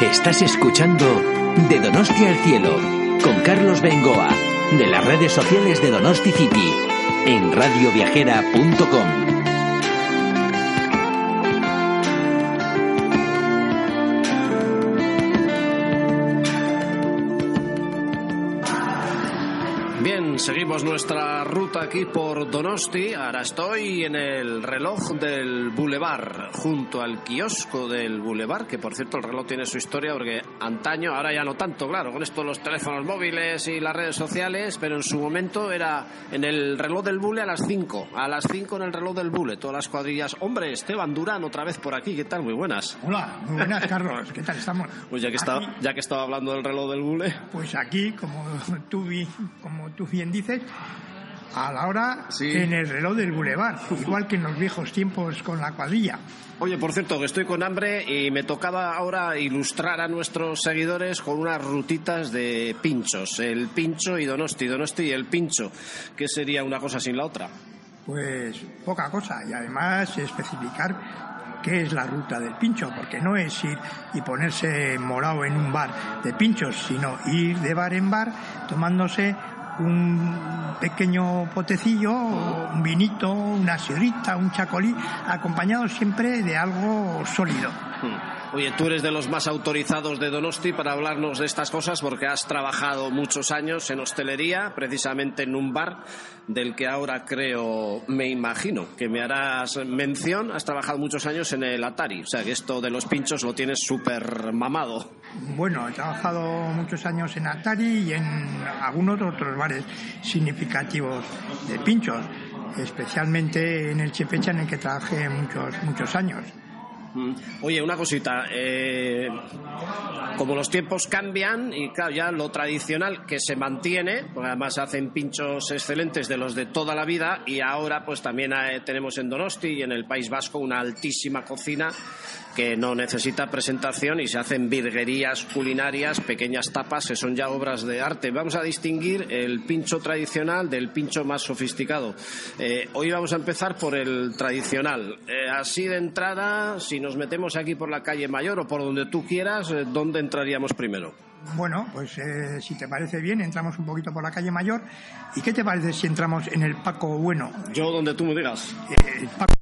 Estás escuchando De Donosti al Cielo con Carlos Bengoa de las redes sociales de Donosti City en radioviajera.com. Nuestra ruta aquí por Donosti. Ahora estoy en el reloj del Boulevard, junto al kiosco del Boulevard, que por cierto el reloj tiene su historia porque antaño, ahora ya no tanto, claro, con esto los teléfonos móviles y las redes sociales, pero en su momento era en el reloj del Bule a las 5, a las 5 en el reloj del Bule, todas las cuadrillas. Hombre, Esteban Durán otra vez por aquí, ¿qué tal? Muy buenas. Hola, muy buenas, Carlos. ¿Qué tal estamos? Pues ya que, estaba, ya que estaba hablando del reloj del Bule. Pues aquí, como tú, vi- como tú bien dices, a la hora Sí. en el reloj del bulevar, igual que en los viejos tiempos con la cuadrilla. Oye, por cierto, que estoy con hambre y me tocaba ahora ilustrar a nuestros seguidores con unas rutitas de pinchos. El pincho y Donosti, Donosti y el pincho. ¿Qué sería una cosa sin la otra? Pues poca cosa, y además especificar qué es la ruta del pincho, porque no es ir y ponerse morado en un bar de pinchos, sino ir de bar en bar tomándose un pequeño potecillo, un vinito, una sidrita, un chacolí, acompañado siempre de algo sólido. Hmm. Oye, tú eres de los más autorizados de Donosti para hablarnos de estas cosas porque has trabajado muchos años en hostelería, precisamente en un bar del que ahora creo, me imagino que me harás mención. Has trabajado muchos años en el Atari, o sea que esto de los pinchos lo tienes súper mamado. Bueno, he trabajado muchos años en Atari y en algunos otros bares significativos de pinchos, especialmente en el Chepecha en el que trabajé muchos, muchos años. Mm. Oye, una cosita. eh, como los tiempos cambian y claro, ya lo tradicional que se mantiene, porque además hacen pinchos excelentes de los de toda la vida y ahora pues también eh, tenemos en Donosti y en el País Vasco una altísima cocina que no necesita presentación y se hacen virguerías culinarias, pequeñas tapas que son ya obras de arte. Vamos a distinguir el pincho tradicional del pincho más sofisticado. Eh, hoy vamos a empezar por el tradicional. Así de entrada, si nos metemos aquí por la calle Mayor o por donde tú quieras, eh, ¿dónde entraríamos primero? Bueno, pues eh, si te parece bien, entramos un poquito por la calle Mayor. ¿Y qué te parece si entramos en el Paco Bueno? Yo donde tú me digas. Eh, el Paco